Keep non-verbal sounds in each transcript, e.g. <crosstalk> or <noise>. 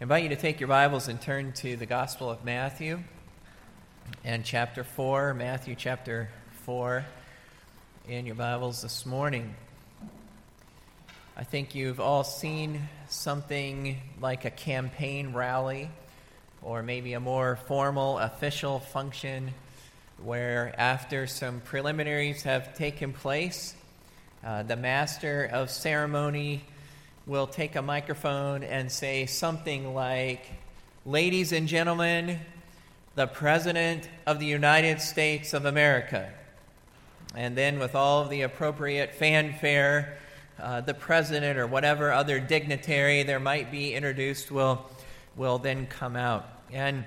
I invite you to take your Bibles and turn to the Gospel of Matthew and chapter 4, Matthew chapter 4, in your Bibles this morning. I think you've all seen something like a campaign rally or maybe a more formal official function where, after some preliminaries have taken place, uh, the master of ceremony will take a microphone and say something like, Ladies and gentlemen, the President of the United States of America. And then, with all of the appropriate fanfare, uh, the President or whatever other dignitary there might be introduced will, will then come out. And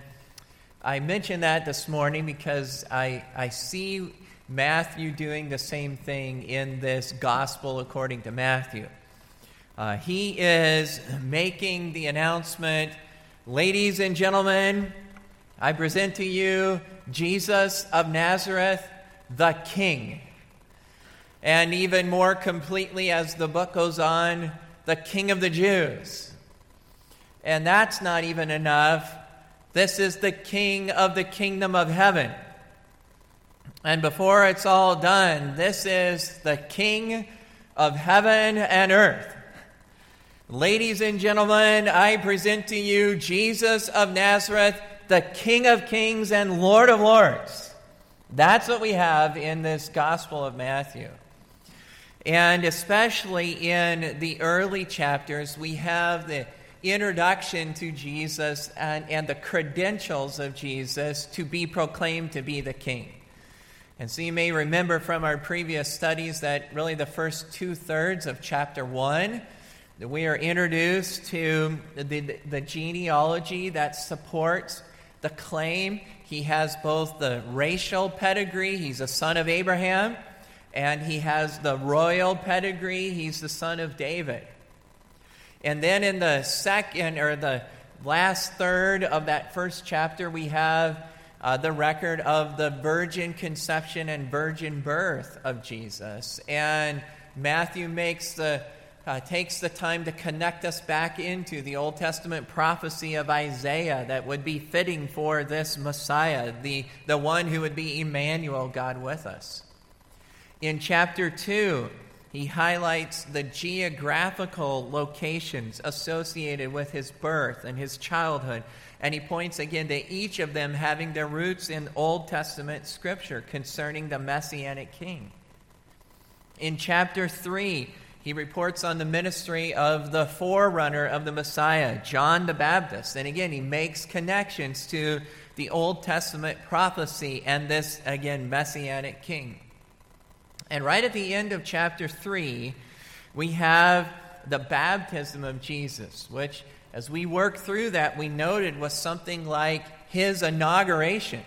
I mention that this morning because I, I see Matthew doing the same thing in this gospel according to Matthew. Uh, he is making the announcement Ladies and gentlemen, I present to you Jesus of Nazareth, the King. And even more completely, as the book goes on, the King of the Jews. And that's not even enough. This is the King of the kingdom of heaven. And before it's all done, this is the King of heaven and earth. Ladies and gentlemen, I present to you Jesus of Nazareth, the King of kings and Lord of lords. That's what we have in this Gospel of Matthew. And especially in the early chapters, we have the introduction to Jesus and, and the credentials of Jesus to be proclaimed to be the King. And so you may remember from our previous studies that really the first two thirds of chapter 1 we are introduced to the, the genealogy that supports the claim he has both the racial pedigree, he's a son of Abraham, and he has the royal pedigree, he's the son of David. And then in the second or the last third of that first chapter, we have uh, the record of the virgin conception and virgin birth of Jesus. And Matthew makes the uh, takes the time to connect us back into the Old Testament prophecy of Isaiah that would be fitting for this Messiah, the, the one who would be Emmanuel, God with us. In chapter 2, he highlights the geographical locations associated with his birth and his childhood. And he points again to each of them having their roots in Old Testament scripture concerning the Messianic king. In chapter 3, he reports on the ministry of the forerunner of the Messiah, John the Baptist. And again, he makes connections to the Old Testament prophecy and this, again, messianic king. And right at the end of chapter 3, we have the baptism of Jesus, which, as we work through that, we noted was something like his inauguration,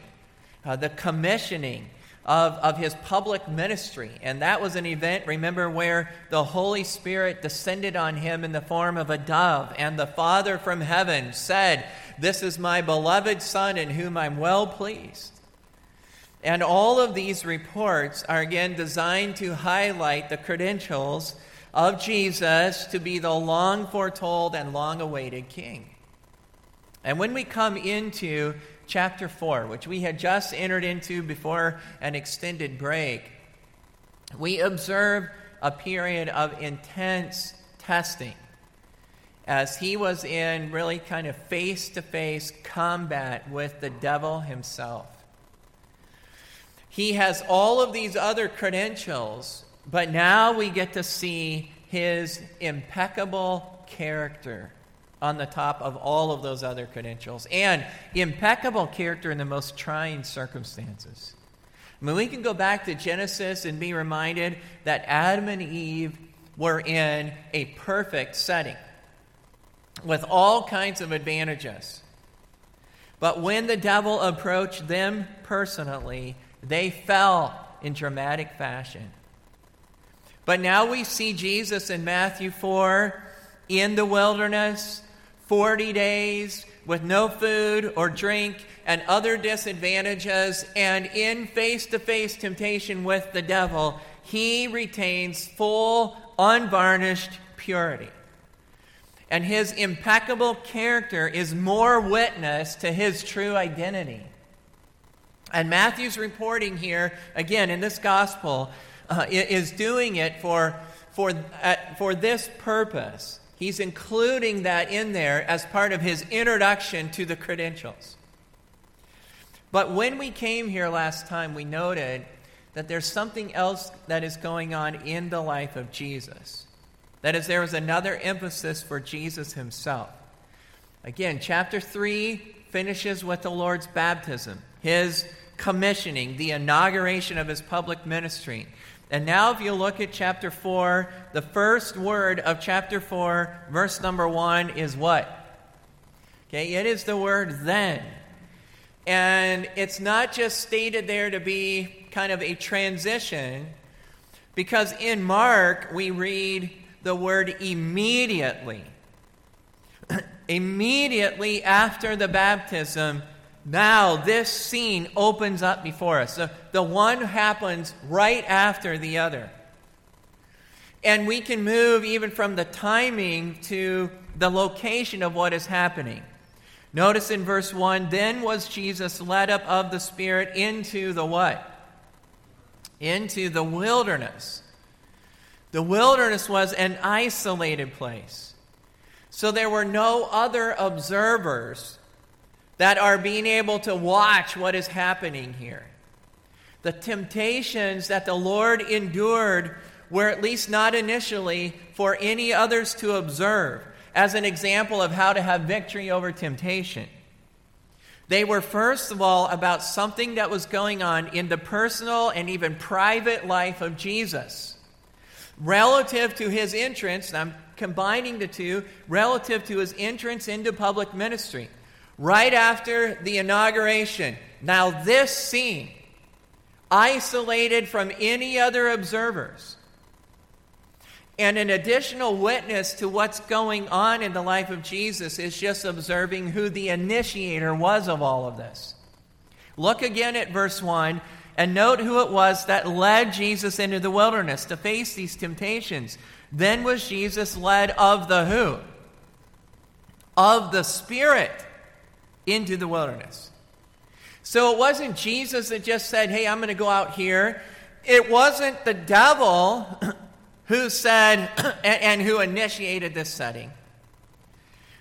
uh, the commissioning of, of his public ministry. And that was an event, remember, where the Holy Spirit descended on him in the form of a dove, and the Father from heaven said, This is my beloved Son in whom I'm well pleased. And all of these reports are again designed to highlight the credentials of Jesus to be the long foretold and long awaited King. And when we come into chapter 4, which we had just entered into before an extended break, we observe a period of intense testing as he was in really kind of face to face combat with the devil himself. He has all of these other credentials, but now we get to see his impeccable character on the top of all of those other credentials and impeccable character in the most trying circumstances. I mean, we can go back to Genesis and be reminded that Adam and Eve were in a perfect setting with all kinds of advantages. But when the devil approached them personally, they fell in dramatic fashion. But now we see Jesus in Matthew 4 in the wilderness 40 days with no food or drink and other disadvantages, and in face to face temptation with the devil, he retains full, unvarnished purity. and his impeccable character is more witness to his true identity. And Matthew's reporting here, again, in this gospel, uh, is doing it for, for, uh, for this purpose. He's including that in there as part of his introduction to the credentials. But when we came here last time, we noted that there's something else that is going on in the life of Jesus. That is, there is another emphasis for Jesus himself. Again, chapter 3 finishes with the Lord's baptism, his commissioning, the inauguration of his public ministry. And now, if you look at chapter 4, the first word of chapter 4, verse number 1, is what? Okay, it is the word then. And it's not just stated there to be kind of a transition, because in Mark, we read the word immediately. <clears throat> immediately after the baptism, now this scene opens up before us. The, the one happens right after the other. And we can move even from the timing to the location of what is happening. Notice in verse 1 then was Jesus led up of the Spirit into the what? Into the wilderness. The wilderness was an isolated place. So there were no other observers that are being able to watch what is happening here. The temptations that the Lord endured were at least not initially for any others to observe as an example of how to have victory over temptation. They were, first of all, about something that was going on in the personal and even private life of Jesus. Relative to his entrance, I'm combining the two, relative to his entrance into public ministry right after the inauguration. Now, this scene, isolated from any other observers, and an additional witness to what's going on in the life of Jesus is just observing who the initiator was of all of this. Look again at verse 1 and note who it was that led Jesus into the wilderness to face these temptations. Then was Jesus led of the who? Of the Spirit into the wilderness. So it wasn't Jesus that just said, Hey, I'm going to go out here. It wasn't the devil <clears throat> who said <clears throat> and, who initiated this setting.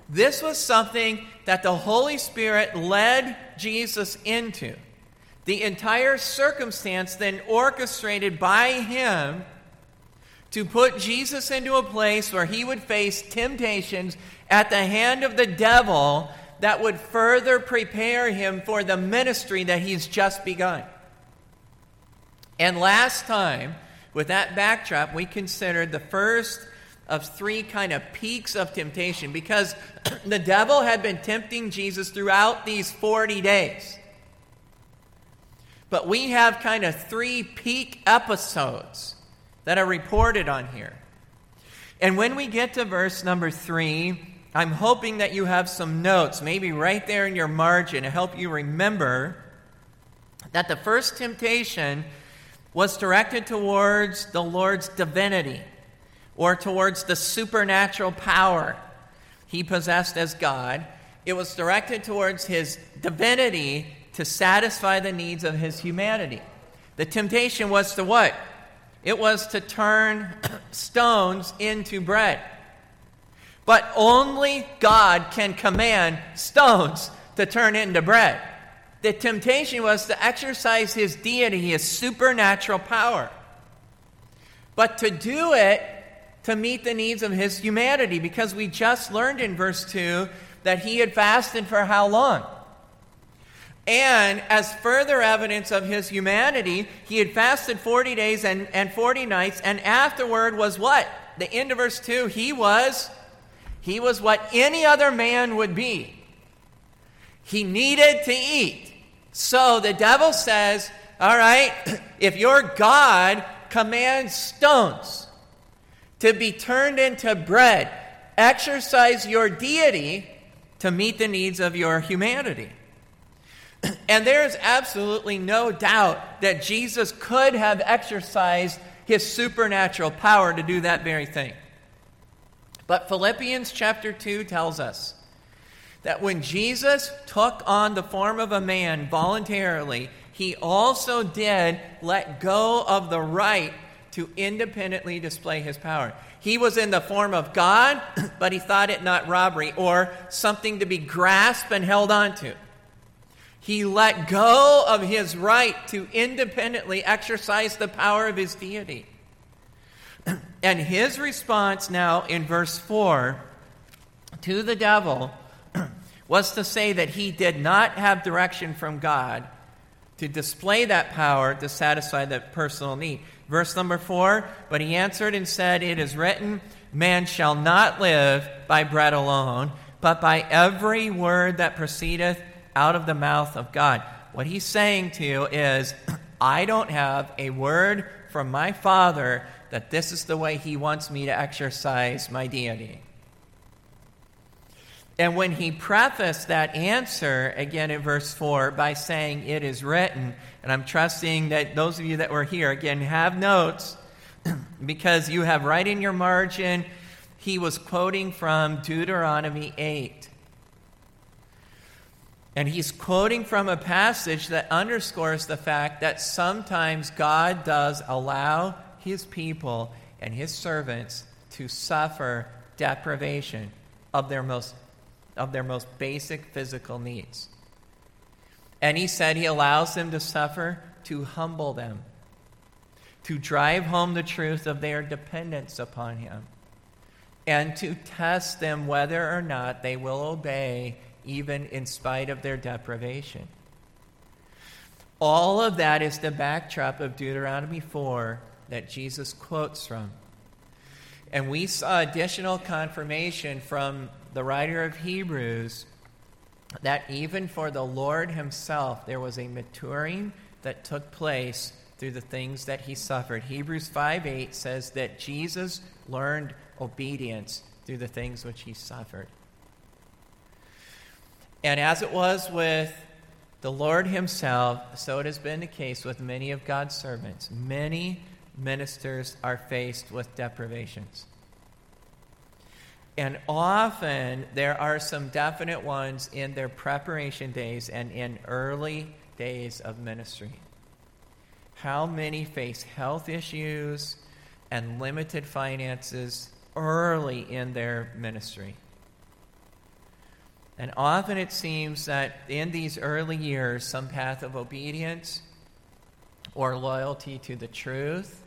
This was something that the Holy Spirit led Jesus into. The entire circumstance then orchestrated by him to put Jesus into a place where he would face temptations at the hand of the devil that would further prepare him for the ministry that he's just begun. And last time, with that backdrop, we considered the first of three kind of peaks of temptation because <clears throat> the devil had been tempting Jesus throughout these 40 days. But we have kind of three peak episodes that are reported on here. And when we get to verse number three, I'm hoping that you have some notes, maybe right there in your margin, to help you remember that the first temptation was directed towards the Lord's divinity or towards the supernatural power he possessed as God. It was directed towards his divinity to satisfy the needs of his humanity. The temptation was to what? It was to turn <clears throat> stones into bread. But only God can command stones to turn into bread. The temptation was to exercise his deity, his supernatural power. But to do it to meet the needs of his humanity, because we just learned in verse 2 that he had fasted for how long? And as further evidence of his humanity, he had fasted 40 days and, and 40 nights, and afterward was what? The end of verse 2 he was he was what any other man would be. He needed to eat. So the devil says, All right, <clears throat> if your God commands stones to be turned into bread, exercise your deity to meet the needs of your humanity. <clears throat> And there is absolutely no doubt that Jesus could have exercised his supernatural power to do that very thing. But Philippians chapter 2 tells us that when Jesus took on the form of a man voluntarily, he also did let go of the right to independently display his power. He was in the form of God, <clears throat> but he thought it not robbery or something to be grasped and held onto. He let go of his right to independently exercise the power of his deity. And his response now in verse 4 to the devil <clears throat> was to say that he did not have direction from God to display that power to satisfy that personal need. Verse number 4 But he answered and said, It is written, Man shall not live by bread alone, but by every word that proceedeth out of the mouth of God. What he's saying to you is, <clears throat> I don't have a word from my Father that this is the way he wants me to exercise my deity. And when he prefaced that answer, again in verse 4, by saying, It is written, and I'm trusting that those of you that were here, again, have notes, <clears throat> because you have right in your margin, he was quoting from Deuteronomy 8. And he's quoting from a passage that underscores the fact that sometimes God does allow his people and his servants to suffer deprivation of their most of their most basic physical needs. And he said he allows them to suffer to humble them, to drive home the truth of their dependence upon him, and to test them whether or not they will obey even in spite of their deprivation. All of that is the backdrop of Deuteronomy 4 that Jesus quotes from. And we saw additional confirmation from the writer of Hebrews that even for the Lord himself, there was a maturing that took place through the things that he suffered. Hebrews 5 8 says that Jesus learned obedience through the things which he suffered. And as it was with the Lord himself, so it has been the case with many of God's servants. Many ministers are faced with deprivations. And often there are some definite ones in their preparation days and in early days of ministry. How many face health issues and limited finances early in their ministry? And often it seems that in these early years, some path of obedience or loyalty to the truth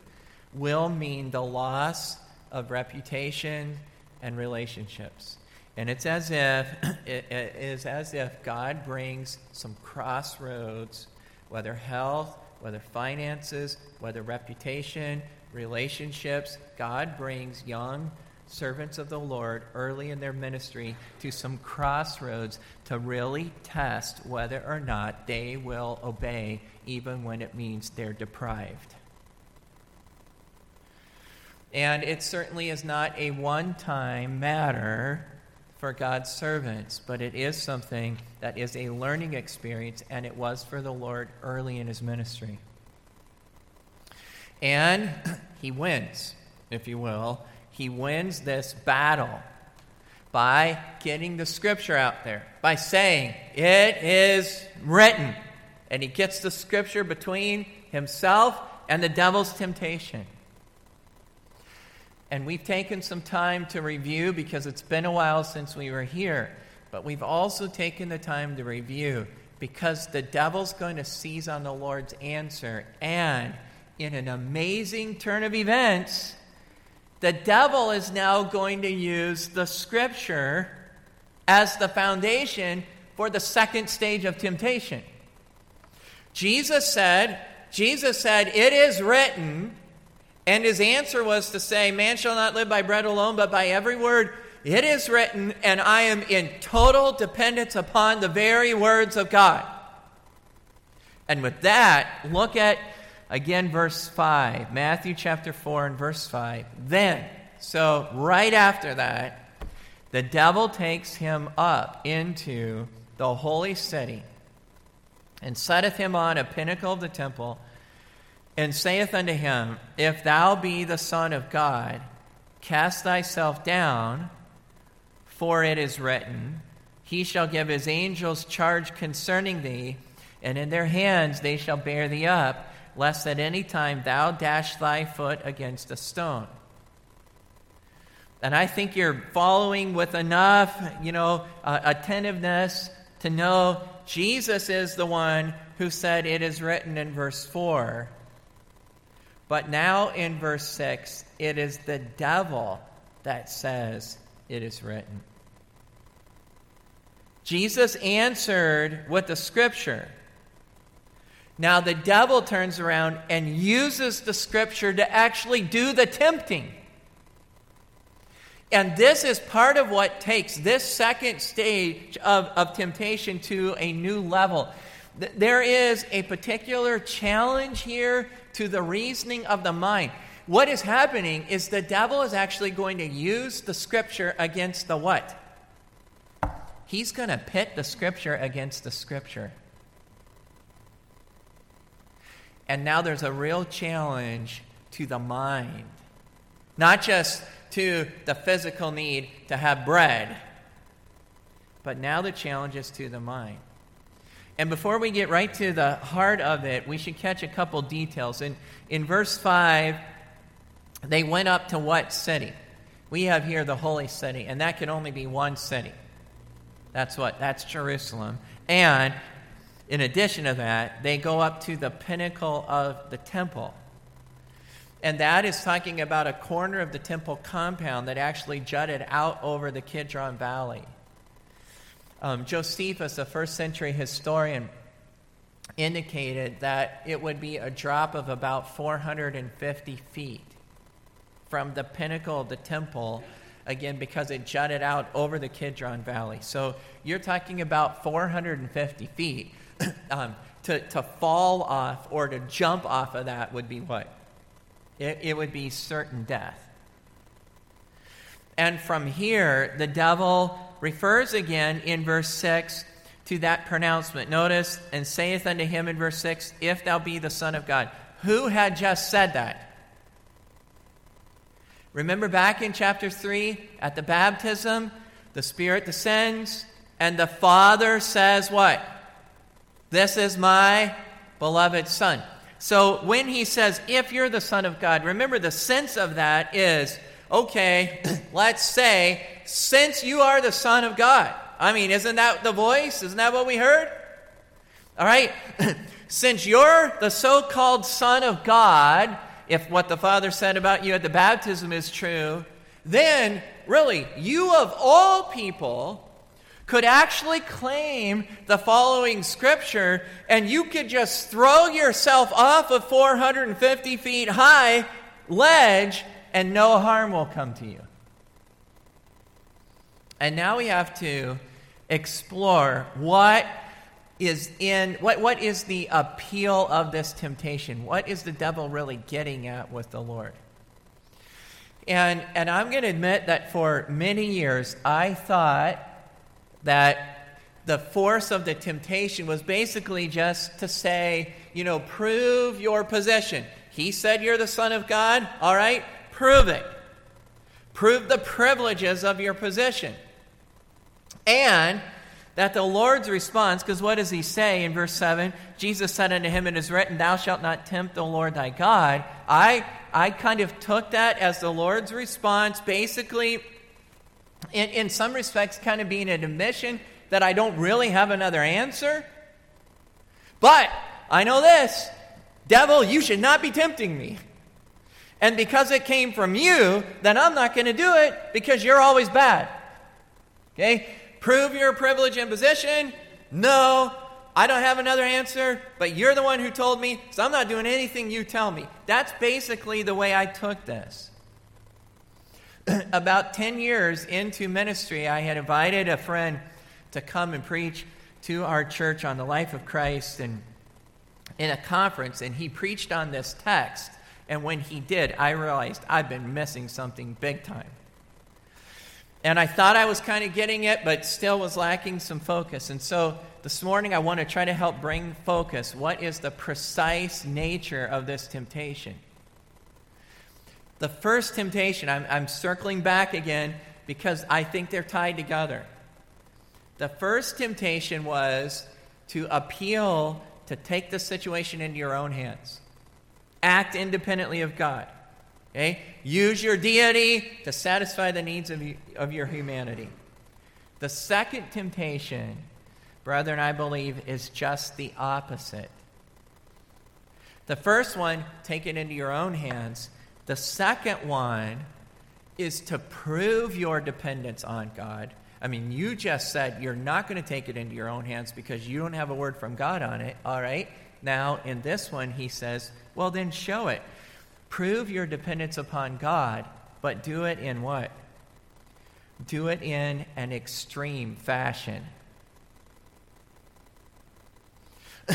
will mean the loss of reputation and relationships. And it's as if <clears throat> it is as if God brings some crossroads, whether health, whether finances, whether reputation, relationships, God brings young servants of the Lord early in their ministry to some crossroads to really test whether or not they will obey, even when it means they're deprived. And it certainly is not a one time matter for God's servants, but it is something that is a learning experience, and it was for the Lord early in his ministry. And <clears throat> he wins, if you will. He wins this battle by getting the scripture out there, by saying, It is written. And he gets the scripture between himself and the devil's temptation. And we've taken some time to review because it's been a while since we were here. But we've also taken the time to review because the devil's going to seize on the Lord's answer. And in an amazing turn of events, the devil is now going to use the scripture as the foundation for the second stage of temptation. Jesus said, Jesus said, It is written, and his answer was to say, Man shall not live by bread alone, but by every word. It is written, and I am in total dependence upon the very words of God. And with that, look at again verse 5, Matthew chapter 4 and verse 5. Then, so right after that, the devil takes him up into the holy city and setteth him on a pinnacle of the temple and saith unto him, If thou be the Son of God, cast thyself down, For it is written, He shall give his angels charge concerning thee, and in their hands they shall bear thee up, lest at any time thou dash thy foot against a stone. And I think you're following with enough, you know, uh, attentiveness to know Jesus is the one who said it is written in verse 4. But now in verse 6, it is the devil that says it is written. Jesus answered with the scripture. Now the devil turns around and uses the scripture to actually do the tempting. And this is part of what takes this second stage of, of temptation to a new level. There is a particular challenge here to the reasoning of the mind. What is happening is the devil is actually going to use the scripture against the what? He's going to pit the scripture against the scripture. And now there's a real challenge to the mind. Not just to the physical need to have bread, but now the challenge is to the mind. And before we get right to the heart of it, we should catch a couple details. In, in verse 5, they went up to what city? We have here the holy city, and that can only be one city. That's what? That's Jerusalem. And in addition to that, they go up to the pinnacle of the temple. And that is talking about a corner of the temple compound that actually jutted out over the Kidron Valley. Um, Josephus, a first century historian, indicated that it would be a drop of about 450 feet from the pinnacle of the temple, again, because it jutted out over the Kidron Valley. So you're talking about 450 feet. <coughs> um, to, to fall off or to jump off of that would be what? It, it would be certain death. And from here, the devil refers again in verse 6 to that pronouncement. Notice, and saith unto him in verse 6, If thou be the Son of God. Who had just said that? Remember back in chapter 3 at the baptism, the Spirit descends, and the Father says, What? This is my beloved Son. So when he says, if you're the Son of God, remember the sense of that is, okay, <clears throat> let's say, since you are the Son of God. I mean, isn't that the voice? Isn't that what we heard? All right? <clears throat> since you're the so called Son of God, if what the Father said about you at the baptism is true, then really, you of all people could actually claim the following scripture, and you could just throw yourself off a 450 feet high ledge, and no harm will come to you. And now we have to explore what is in what, what is the appeal of this temptation what is the devil really getting at with the lord and and i'm going to admit that for many years i thought that the force of the temptation was basically just to say, you know, prove your position. He said you're the Son of God. All right, prove it. Prove the privileges of your position. And that the Lord's response, because what does he say in verse 7? Jesus said unto him, It is written, Thou shalt not tempt the Lord thy God. I, I kind of took that as the Lord's response, basically in, in some respects, kind of being an admission that I don't really have another answer. But I know this devil, you should not be tempting me. And because it came from you, then I'm not going to do it because you're always bad. Okay? Prove your privilege and position. No, I don't have another answer, but you're the one who told me, so I'm not doing anything you tell me. That's basically the way I took this. <clears throat> about 10 years into ministry, I had invited a friend to come and preach to our church on the life of Christ and in a conference, and he preached on this text. And when he did, I realized I've been missing something big time. And I thought I was kind of getting it, but still was lacking some focus. And so this morning, I want to try to help bring focus. What is the precise nature of this temptation? The first temptation, I'm, I'm circling back again because I think they're tied together. The first temptation was to appeal to take the situation into your own hands, act independently of God. Okay? Use your deity to satisfy the needs of, you, of your humanity. The second temptation, brethren, I believe, is just the opposite. The first one, take it into your own hands. The second one is to prove your dependence on God. I mean, you just said you're not going to take it into your own hands because you don't have a word from God on it, all right? Now, in this one, he says, well, then show it. Prove your dependence upon God, but do it in what? Do it in an extreme fashion. <clears throat>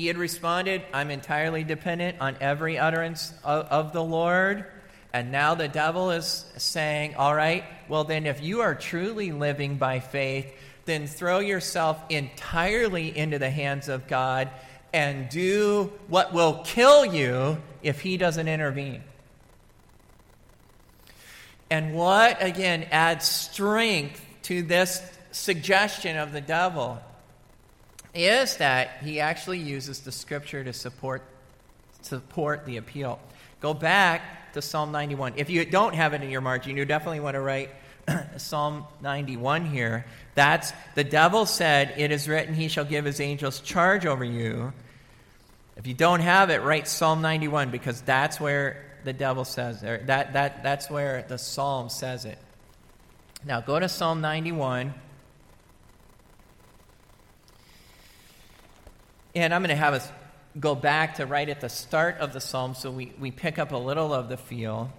he had responded, I'm entirely dependent on every utterance of, of, the Lord. And now the devil is saying, All right, well, then if you are truly living by faith, then throw yourself entirely into the hands of God and do what will kill you if he doesn't intervene. And what, again, adds strength to this suggestion of the devil is that he actually uses the scripture to support, support the appeal. Go back to Psalm 91. If you don't have it in your margin, you definitely want to write <clears throat> Psalm 91 here. That's the devil said, It is written, He shall give His angels charge over you. If you don't have it, write Psalm 91 because that's where the devil says. That, that, that's where the psalm says it. Now go to Psalm 91. And I'm going to have us go back to right at the start of the psalm so we, we pick up a little of the feel.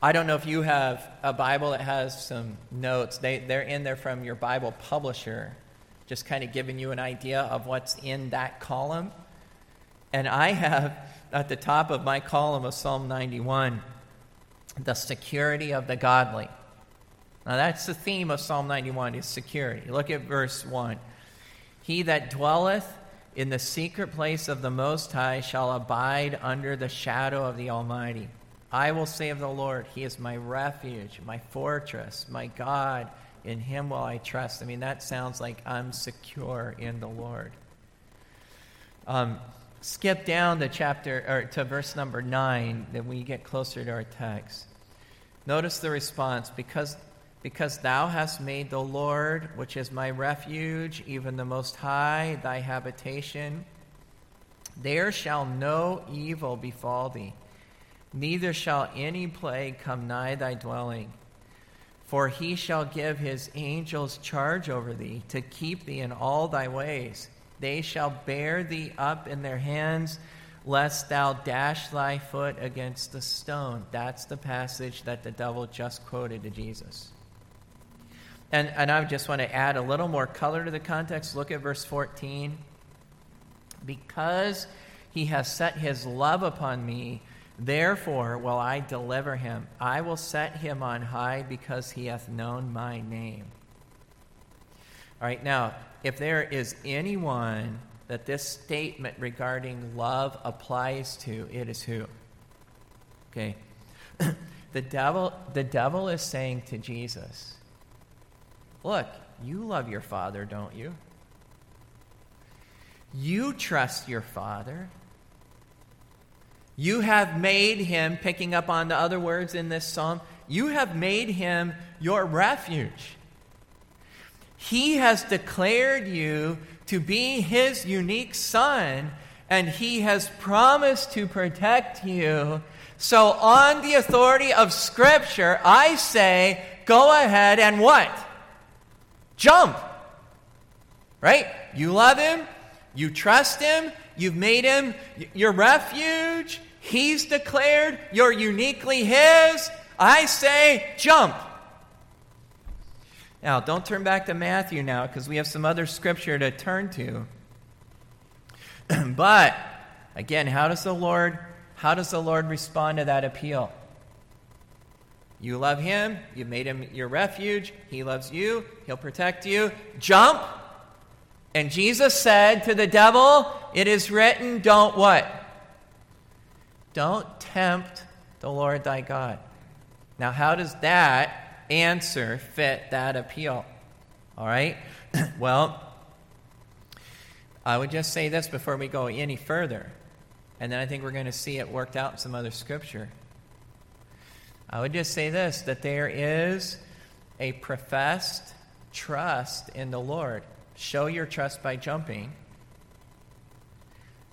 I don't know if you have a Bible that has some notes. They, they're in there from your Bible publisher, just kind of giving you an idea of what's in that column. And I have at the top of my column of Psalm 91 the security of the godly. Now that's the theme of Psalm 91 is security. Look at verse 1. He that dwelleth in the secret place of the Most High shall abide under the shadow of the Almighty. I will say of the Lord, He is my refuge, my fortress, my God. In Him will I trust. I mean, that sounds like I'm secure in the Lord. Um, skip down to chapter or to verse number 9 then we get closer to our text notice the response because because thou hast made the lord which is my refuge even the most high thy habitation there shall no evil befall thee neither shall any plague come nigh thy dwelling for he shall give his angels charge over thee to keep thee in all thy ways they shall bear thee up in their hands, lest thou dash thy foot against the stone. That's the passage that the devil just quoted to Jesus. And, and I just want to add a little more color to the context. Look at verse 14. Because he has set his love upon me, therefore will I deliver him. I will set him on high because he hath known my name. All right, now, if there is anyone that this statement regarding love applies to, it is who? Okay. <clears throat> the devil the devil is saying to Jesus, "Look, you love your father, don't you? You trust your father. You have made him, picking up on the other words in this psalm, you have made him your refuge. He has declared you to be His unique Son, and He has promised to protect you. So, on the authority of Scripture, I say, go ahead and what? Jump. Right? You love Him, you trust Him, you've made Him your refuge. He's declared you're uniquely His. I say, jump. Now, don't turn back to Matthew now because we have some other scripture to turn to. <clears throat> but again, how does the Lord how does the Lord respond to that appeal? You love him, you've made him your refuge, he loves you, he'll protect you. Jump. And Jesus said to the devil, It is written, don't what? Don't tempt the Lord thy God. Now, how does that answer fit that appeal? All right? <clears throat> well, I would just say this before we go any further, and then I think we're going to see it worked out in some other scripture. I would just say this that there is a professed trust in the Lord. Show your trust by jumping.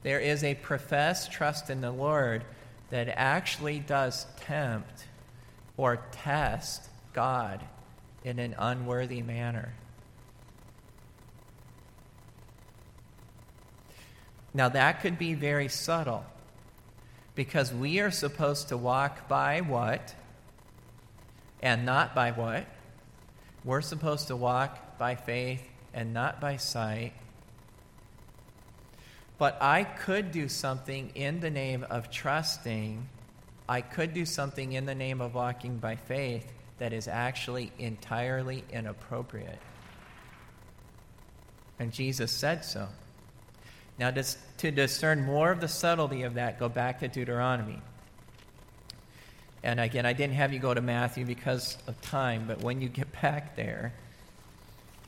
There is a professed trust in the Lord that actually does tempt or test God in an unworthy manner. Now, that could be very subtle because we are supposed to walk by what and not by what? We're supposed to walk by faith and not by sight. But I could do something in the name of trusting. I could do something in the name of walking by faith that is actually entirely inappropriate. And Jesus said so. Now, to discern more of the subtlety of that, go back to Deuteronomy. And again, I didn't have you go to Matthew because of time, but when you get back there,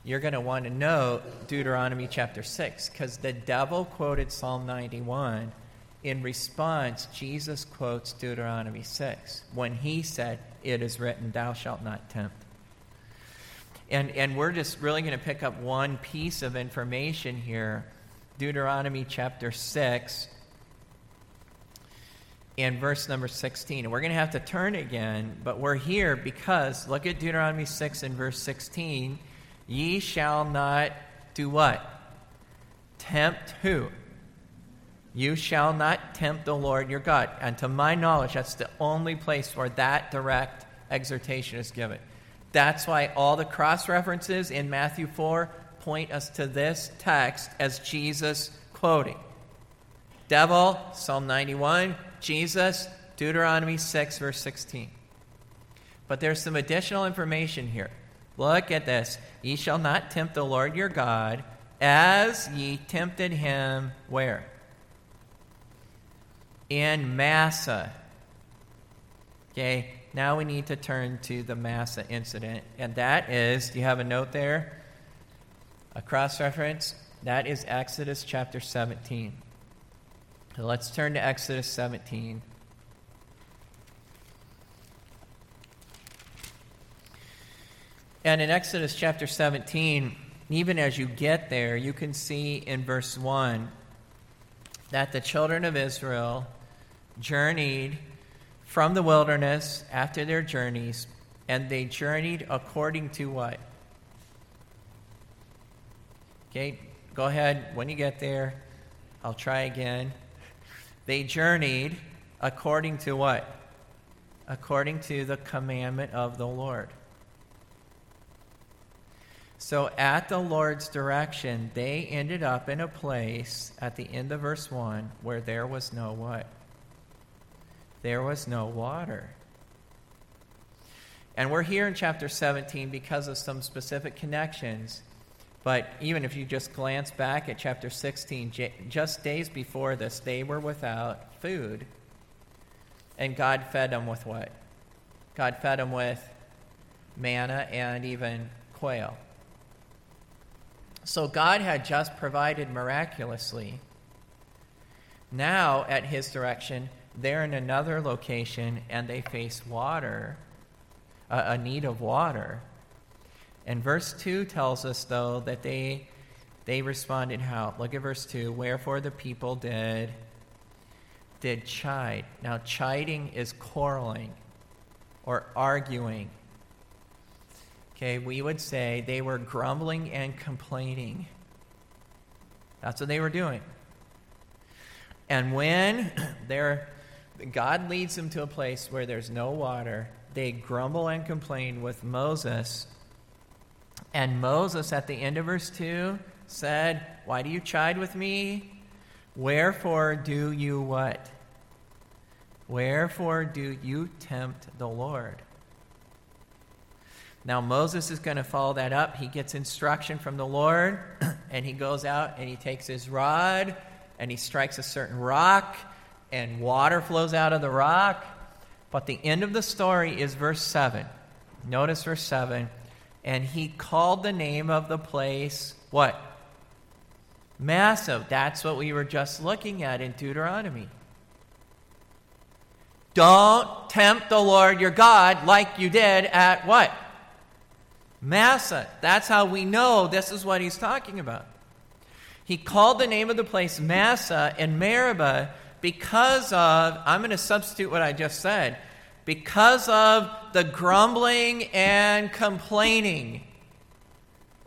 you're going to want to know Deuteronomy chapter 6 because the devil quoted Psalm 91. In response, Jesus quotes Deuteronomy 6 when he said, It is written, Thou shalt not tempt. And, and we're just really going to pick up one piece of information here Deuteronomy chapter 6 and verse number 16. And we're going to have to turn again, but we're here because look at Deuteronomy 6 and verse 16. Ye shall not do what? Tempt who? You shall not tempt the Lord your God. And to my knowledge, that's the only place where that direct exhortation is given. That's why all the cross references in Matthew 4 point us to this text as Jesus quoting. Devil, Psalm 91, Jesus, Deuteronomy 6, verse 16. But there's some additional information here. Look at this. Ye shall not tempt the Lord your God as ye tempted him where? In Massah. Okay, now we need to turn to the Massah incident. And that is, do you have a note there? A cross reference? That is Exodus chapter 17. Let's turn to Exodus 17. And in Exodus chapter 17, even as you get there, you can see in verse 1 that the children of Israel journeyed from the wilderness after their journeys, and they journeyed according to what? Okay, go ahead. When you get there, I'll try again. They journeyed according to what? According to the commandment of the Lord. So, at the Lord's direction, they ended up in a place at the end of verse 1 where there was no what? There was no water. And we're here in chapter 17 because of some specific connections but even if you just glance back at chapter 16, just days before this, they were without food. And God fed them with what? God fed them with manna and even quail. So God had just provided miraculously. Now, at his direction, they're in another location and they face water, a, a need of water. And verse 2 tells us, though, that they, they responded how? Look at verse 2. Wherefore the people did, did chide. Now, chiding is quarreling or arguing. Okay, we would say they were grumbling and complaining. That's what they were doing. And when <clears throat> they're, God leads them to a place where there's no water, they grumble and complain with Moses and Moses, at the end of verse 2, said, Why do you chide with me? Wherefore do you what? Wherefore do you tempt the Lord? Now, Moses is going to follow that up. He gets instruction from the Lord, <clears throat> and he goes out and he takes his rod and he strikes a certain rock, and water flows out of the rock. But the end of the story is verse 7. Notice verse 7. And he called the name of the place what? Massah. That's what we were just looking at in Deuteronomy. Don't tempt the Lord your God like you did at what? Massah. That's how we know this is what he's talking about. He called the name of the place Massah and Meribah because of, I'm going to substitute what I just said, because of the grumbling and complaining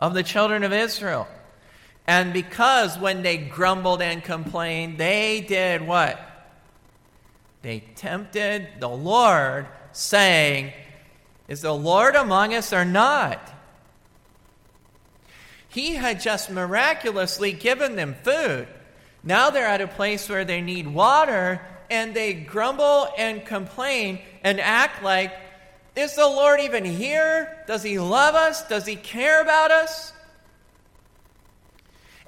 of the children of Israel. And because when they grumbled and complained, they did what? They tempted the Lord, saying, Is the Lord among us or not? He had just miraculously given them food. Now they're at a place where they need water, and they grumble and complain and act like, Is the Lord even here? Does He love us? Does He care about us?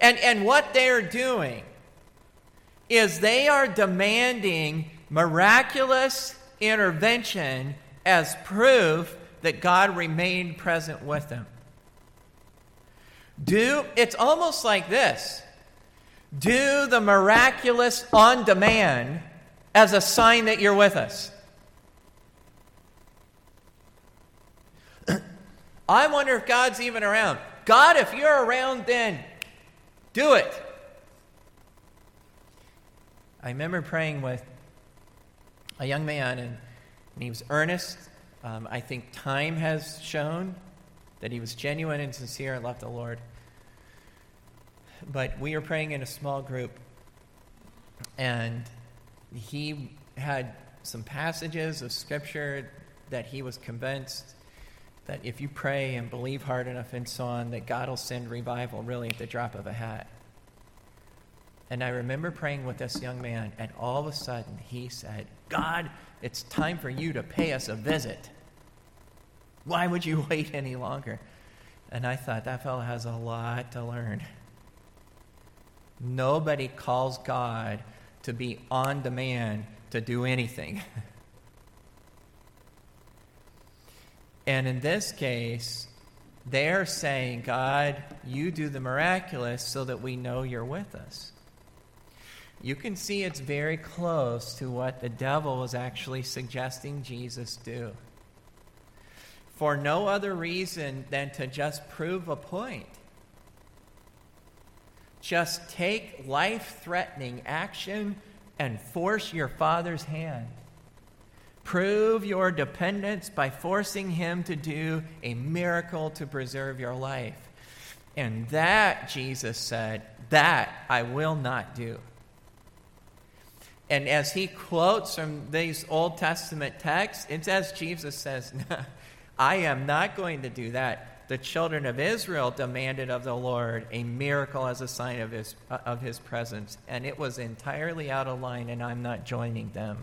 And, and what they're doing is they are demanding miraculous intervention as proof that God remained present with them. Do it's almost like this. Do the miraculous on demand as a sign that you're with us. <clears throat> I wonder if God's even around. God, if you're around, then do it. I remember praying with a young man, and, and he was earnest. Um, I think time has shown that he was genuine and sincere and loved the Lord. But we were praying in a small group, and he had some passages of Scripture that he was convinced that if you pray and believe hard enough and so on, that God will send revival really at the drop of a hat. And I remember praying with this young man, and all of a sudden he said, God, it's time for you to pay us a visit. Why would you <laughs> wait any longer? And I thought, that fellow has a lot to learn. Nobody calls God to be on demand to do anything. <laughs> and in this case, they're saying, God, you do the miraculous so that we know you're with us you can see it's very close to what the devil was actually suggesting Jesus do. For no other reason than to just prove a point. Just take life threatening action and force your father's hand. Prove your dependence by forcing him to do a miracle to preserve your life. And that, Jesus said, that I will not do. And as he quotes from these Old Testament texts, it's as Jesus says, <laughs> I am not going to do that. The children of Israel demanded of the Lord a miracle as a sign of his, of his presence, and it was entirely out of line, and I'm not joining them.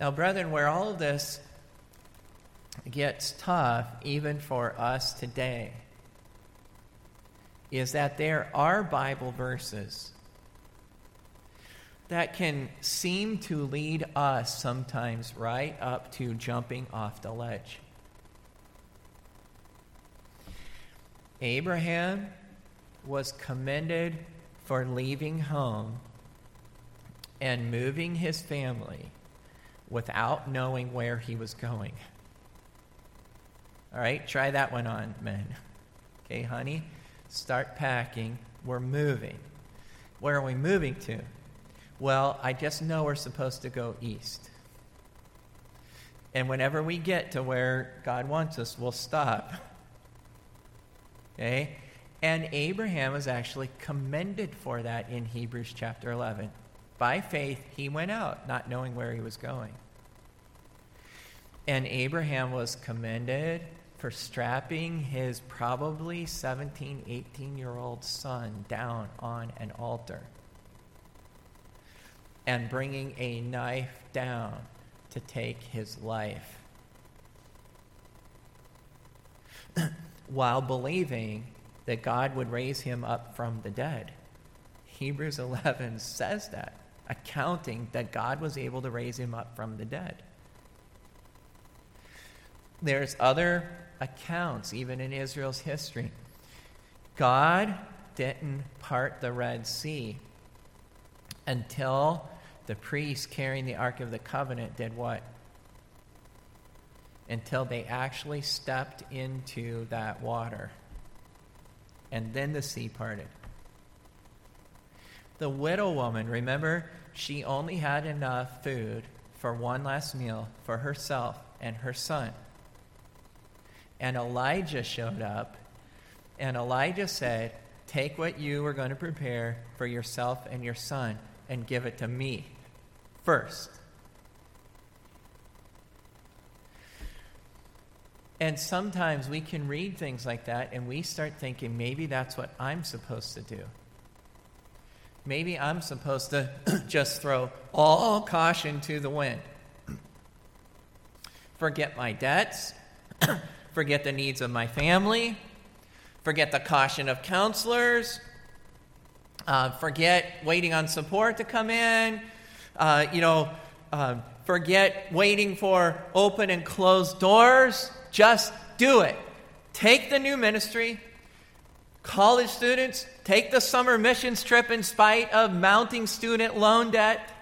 Now, brethren, where all of this gets tough, even for us today, is that there are Bible verses that can seem to lead us sometimes right up to jumping off the ledge. Abraham was commended for leaving home and moving his family without knowing where he was going. All right, try that one on, men. Okay, honey, start packing. We're moving. Where are we moving to? Well, I just know we're supposed to go east. And whenever we get to where God wants us, we'll stop. Okay? And Abraham was actually commended for that in Hebrews chapter 11. By faith, he went out, not knowing where he was going. And Abraham was commended for strapping his probably 17, 18 year old son down on an altar and bringing a knife down to take his life. <clears throat> While believing that God would raise him up from the dead. Hebrews 11 says that. accounting that God was able to raise him up from the dead. There's other accounts, even in Israel's history. God didn't part the Red Sea until the priests carrying the Ark of the Covenant did what? Until they actually stepped into that water. And then the sea parted. The widow woman, remember, she only had enough food for one last meal for herself and her son. And Elijah showed up, and Elijah said, Take what you are going to prepare for yourself and your son and give it to me first. And sometimes we can read things like that and we start thinking maybe that's what I'm supposed to do. Maybe I'm supposed to <clears throat> just throw all caution to the wind. <clears throat> Forget my debts, <clears throat> forget the needs of my family, forget the caution of counselors, uh, forget waiting on support to come in, uh, you know, uh, forget waiting for open and closed doors. Just do it. Take the new ministry, College students, take the summer missions trip in spite of mounting student loan debt.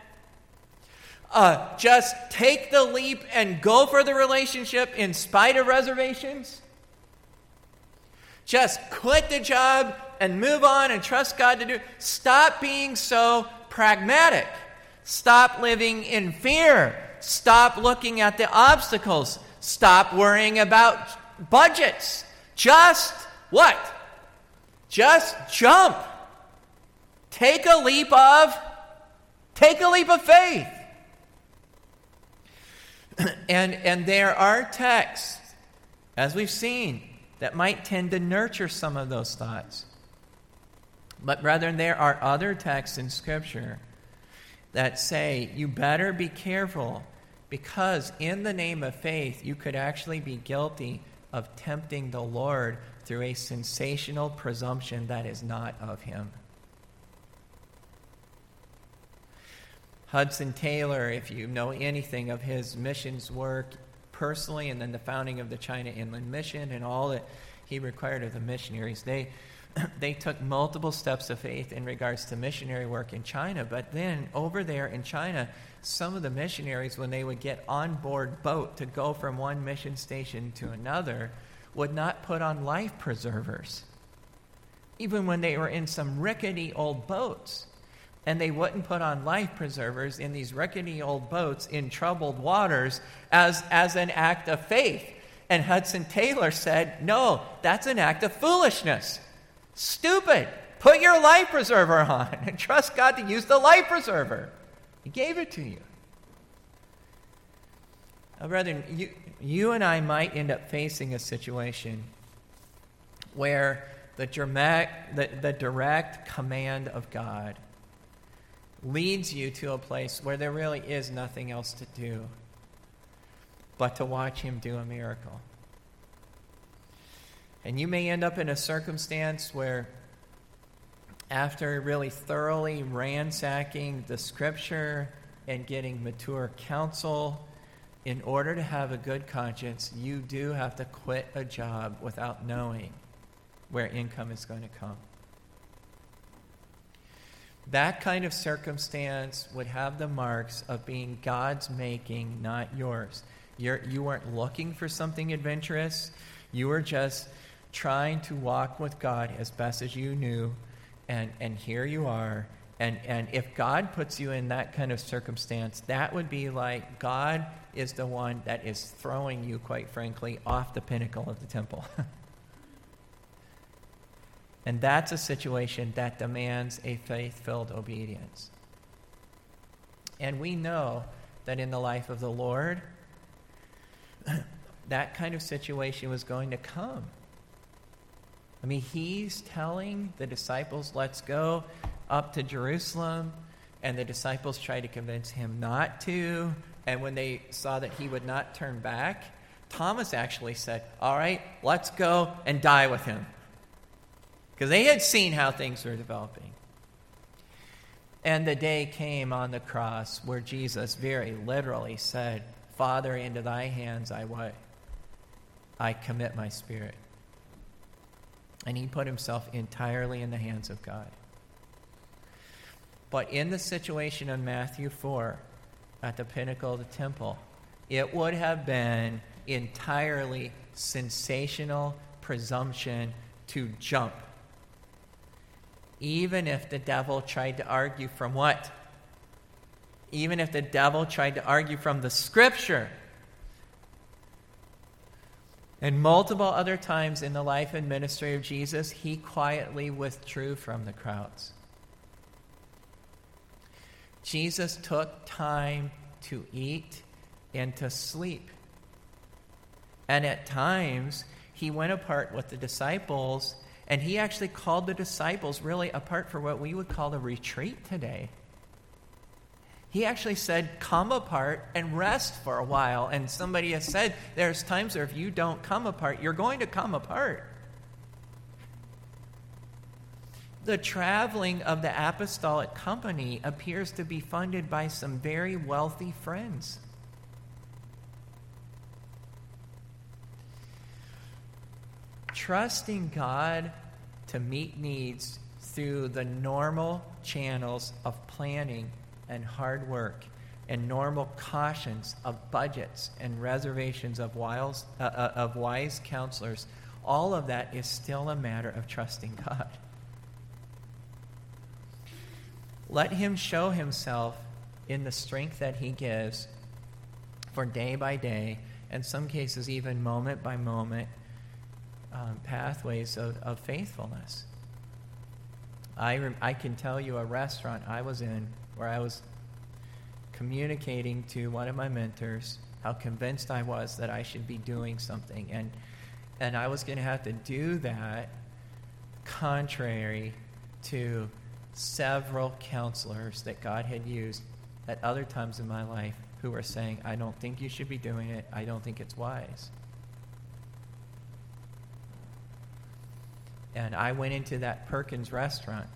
Uh, just take the leap and go for the relationship in spite of reservations. Just quit the job and move on and trust God to do. Stop being so pragmatic. Stop living in fear. Stop looking at the obstacles. Stop worrying about budgets. Just what? Just jump. Take a leap of take a leap of faith. <clears throat> and and there are texts as we've seen that might tend to nurture some of those thoughts. But brethren, there are other texts in scripture that say you better be careful because in the name of faith you could actually be guilty of tempting the Lord through a sensational presumption that is not of him. Hudson Taylor, if you know anything of his missions work personally, and then the founding of the China Inland Mission and all that he required of the missionaries, they, <clears throat> they took multiple steps of faith in regards to missionary work in China. But then over there in China, some of the missionaries, when they would get on board boat to go from one mission station to another, would not put on life preservers, even when they were in some rickety old boats. And they wouldn't put on life preservers in these rickety old boats in troubled waters as, as an act of faith. And Hudson Taylor said, No, that's an act of foolishness. Stupid. Put your life preserver <laughs> on and trust God to use the life preserver. He gave it to you. Now, brethren, you, you and I might end up facing a situation where the direct, the, the direct command of God leads you to a place where there really is nothing else to do but to watch Him do a miracle. And you may end up in a circumstance where, after really thoroughly ransacking the scripture and getting mature counsel, in order to have a good conscience, you do have to quit a job without knowing where income is going to come. That kind of circumstance would have the marks of being God's making, not yours. You're, you weren't looking for something adventurous. You were just trying to walk with God as best as you knew. And, and here you are. And, and if God puts you in that kind of circumstance, that would be like God is the one that is throwing you, quite frankly, off the pinnacle of the temple. <laughs> and that's a situation that demands a faith filled obedience. And we know that in the life of the Lord, <clears throat> that kind of situation was going to come. I mean, he's telling the disciples, let's go up to Jerusalem, and the disciples try to convince him not to. And when they saw that he would not turn back, Thomas actually said, All right, let's go and die with him. Because they had seen how things were developing. And the day came on the cross where Jesus very literally said, Father, into thy hands I what? I commit my spirit. And he put himself entirely in the hands of God. But in the situation in Matthew 4, at the pinnacle of the temple, it would have been entirely sensational presumption to jump. Even if the devil tried to argue from what? Even if the devil tried to argue from the scripture. And multiple other times in the life and ministry of Jesus, he quietly withdrew from the crowds. Jesus took time to eat and to sleep. And at times, he went apart with the disciples, and he actually called the disciples really apart for what we would call a retreat today. He actually said, Come apart and rest for a while. And somebody has said, There's times where if you don't come apart, you're going to come apart. The traveling of the apostolic company appears to be funded by some very wealthy friends. trusting God to meet needs through the normal channels of planning and hard work and normal cautions of budgets and reservations of wise, uh, uh, of wise counselors, all of that is still a matter of trusting God. Let Him show Himself in the strength that He gives for day by day, and some cases even moment by moment, um, pathways of, of faithfulness. I, rem- I can tell you a restaurant I was in where I was communicating to one of my mentors how convinced I was that I should be doing something. And, and I was going to have to do that contrary to several counselors that God had used at other times in my life who were saying, I don't think you should be doing it. I don't think it's wise. And I went into that Perkins restaurant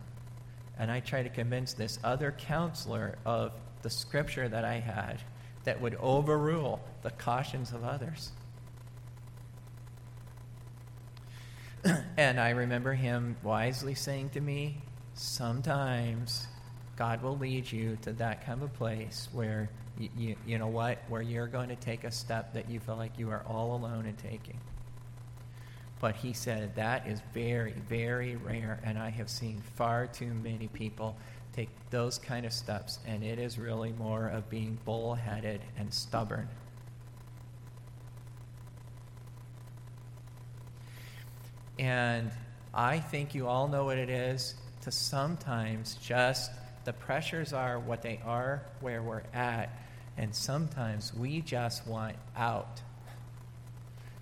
and I tried to convince this other counselor of the scripture that I had that would overrule the cautions of others. <clears throat> and I remember him wisely saying to me, Sometimes God will lead you to that kind of place where, you, you, you know what, where you're going to take a step that you feel like you are all alone in taking. But he said that is very, very rare, and I have seen far too many people take those kind of steps, and it is really more of being bullheaded and stubborn. And I think you all know what it is to sometimes just, the pressures are what they are where we're at, and sometimes we just want out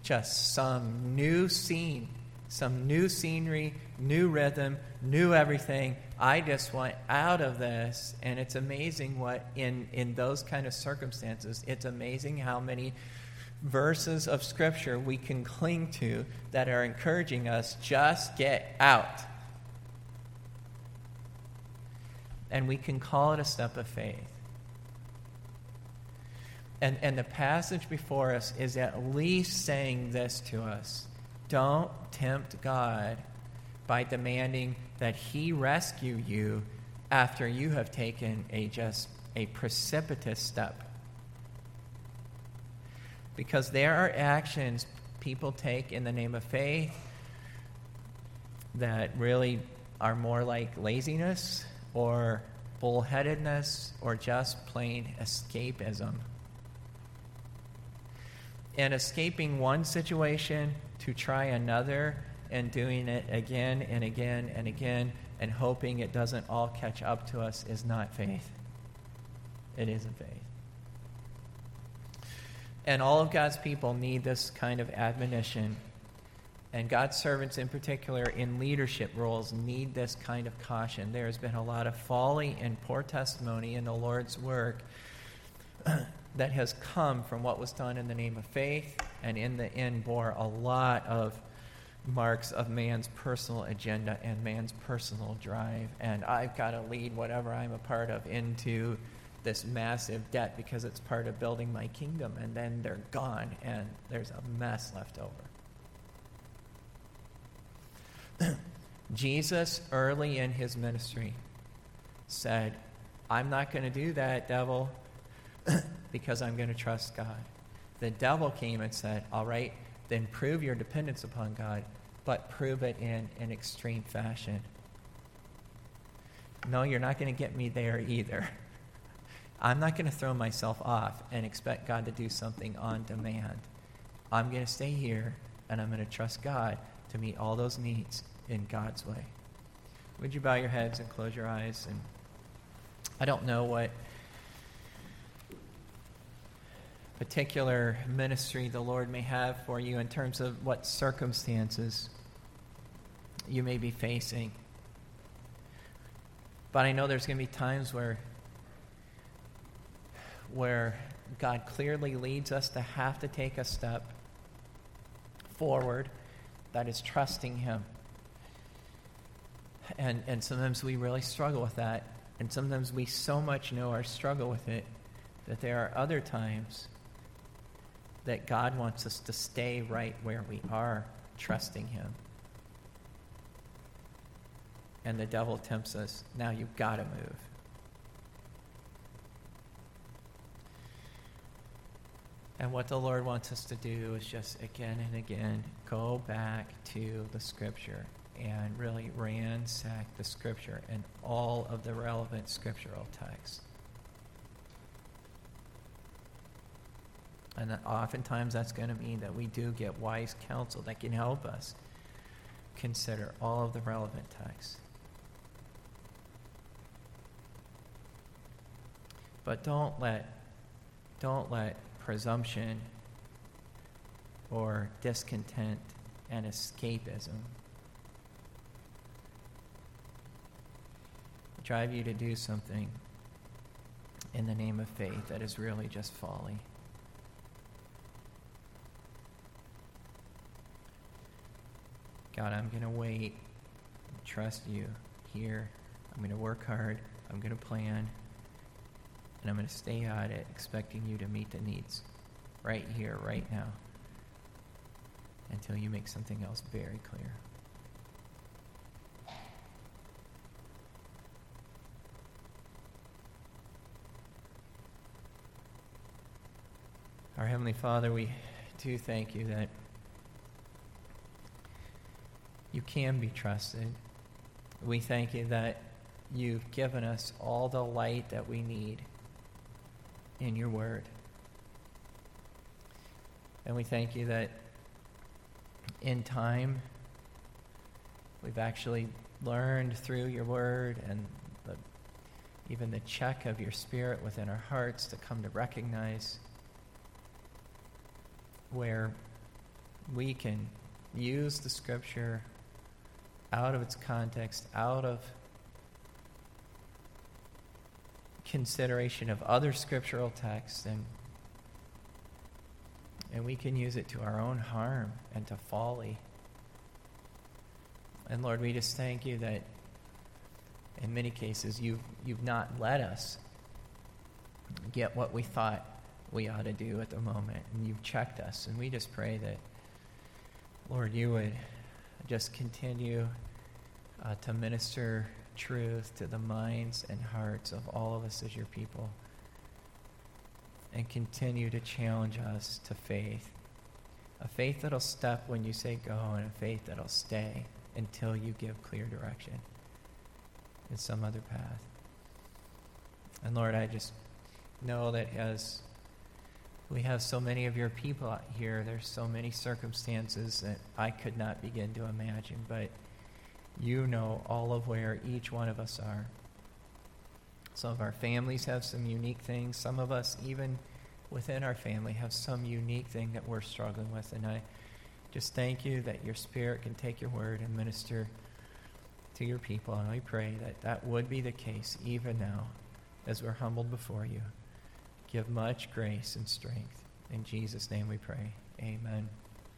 just some new scene, some new scenery, new rhythm, new everything. I just want out of this. And it's amazing what, in, in those kind of circumstances, it's amazing how many verses of Scripture we can cling to that are encouraging us just get out. And we can call it a step of faith. And, and the passage before us is at least saying this to us don't tempt God by demanding that He rescue you after you have taken a just a precipitous step. Because there are actions people take in the name of faith that really are more like laziness or bullheadedness or just plain escapism and escaping one situation to try another and doing it again and again and again and hoping it doesn't all catch up to us is not faith. It isn't faith. And all of God's people need this kind of admonition. And God's servants, in particular, in leadership roles, need this kind of caution. There has been a lot of folly and poor testimony in the Lord's work <clears throat> that has come from what was done in the name of faith and in the end bore a lot of marks of man's personal agenda and man's personal drive. And I've got to lead whatever I'm a part of into this massive debt because it's part of building my kingdom. And then they're gone and there's a mess left over. <clears throat> Jesus, early in his ministry, said, I'm not going to do that, devil, <clears throat> because I'm going to trust God. The devil came and said, All right, then prove your dependence upon God, but prove it in an extreme fashion. No, you're not going to get me there either. I'm not going to throw myself off and expect God to do something on demand. I'm going to stay here and I'm going to trust God to meet all those needs in God's way. Would you bow your heads and close your eyes? And I don't know what particular ministry the Lord may have for you in terms of what circumstances you may be facing. But I know there's going to be times where where God clearly leads us to have to take a step forward that is trusting Him. And, and sometimes we really struggle with that. And sometimes we so much know our struggle with it that there are other times that God wants us to stay right where we are, trusting Him. And the devil tempts us, now you've got to move. And what the Lord wants us to do is just again and again go back to the Scripture and really ransack the Scripture and all of the relevant scriptural texts. And oftentimes that's going to mean that we do get wise counsel that can help us consider all of the relevant texts. But don't let don't let presumption or discontent and escapism drive you to do something in the name of faith that is really just folly. God, I'm going to wait, trust you here. I'm going to work hard. I'm going to plan. And I'm going to stay at it, expecting you to meet the needs right here, right now, until you make something else very clear. Our Heavenly Father, we do thank you that you can be trusted. We thank you that you've given us all the light that we need in your word. And we thank you that in time we've actually learned through your word and the, even the check of your spirit within our hearts to come to recognize where we can use the scripture out of its context, out of consideration of other scriptural texts, and, and we can use it to our own harm and to folly. And Lord, we just thank you that in many cases you've, you've not let us get what we thought we ought to do at the moment. And you've checked us. And we just pray that, Lord, you would just continue uh, to minister truth to the minds and hearts of all of us as your people. And continue to challenge us to faith. A faith that'll step when you say go, and a faith that'll stay until you give clear direction in some other path. And Lord, I just know that as we have so many of your people out here. There's so many circumstances that I could not begin to imagine, but you know all of where each one of us are. Some of our families have some unique things. Some of us, even within our family, have some unique thing that we're struggling with. And I just thank you that your Spirit can take your word and minister to your people. And I pray that that would be the case even now as we're humbled before you. Give much grace and strength. In Jesus' name we pray. Amen.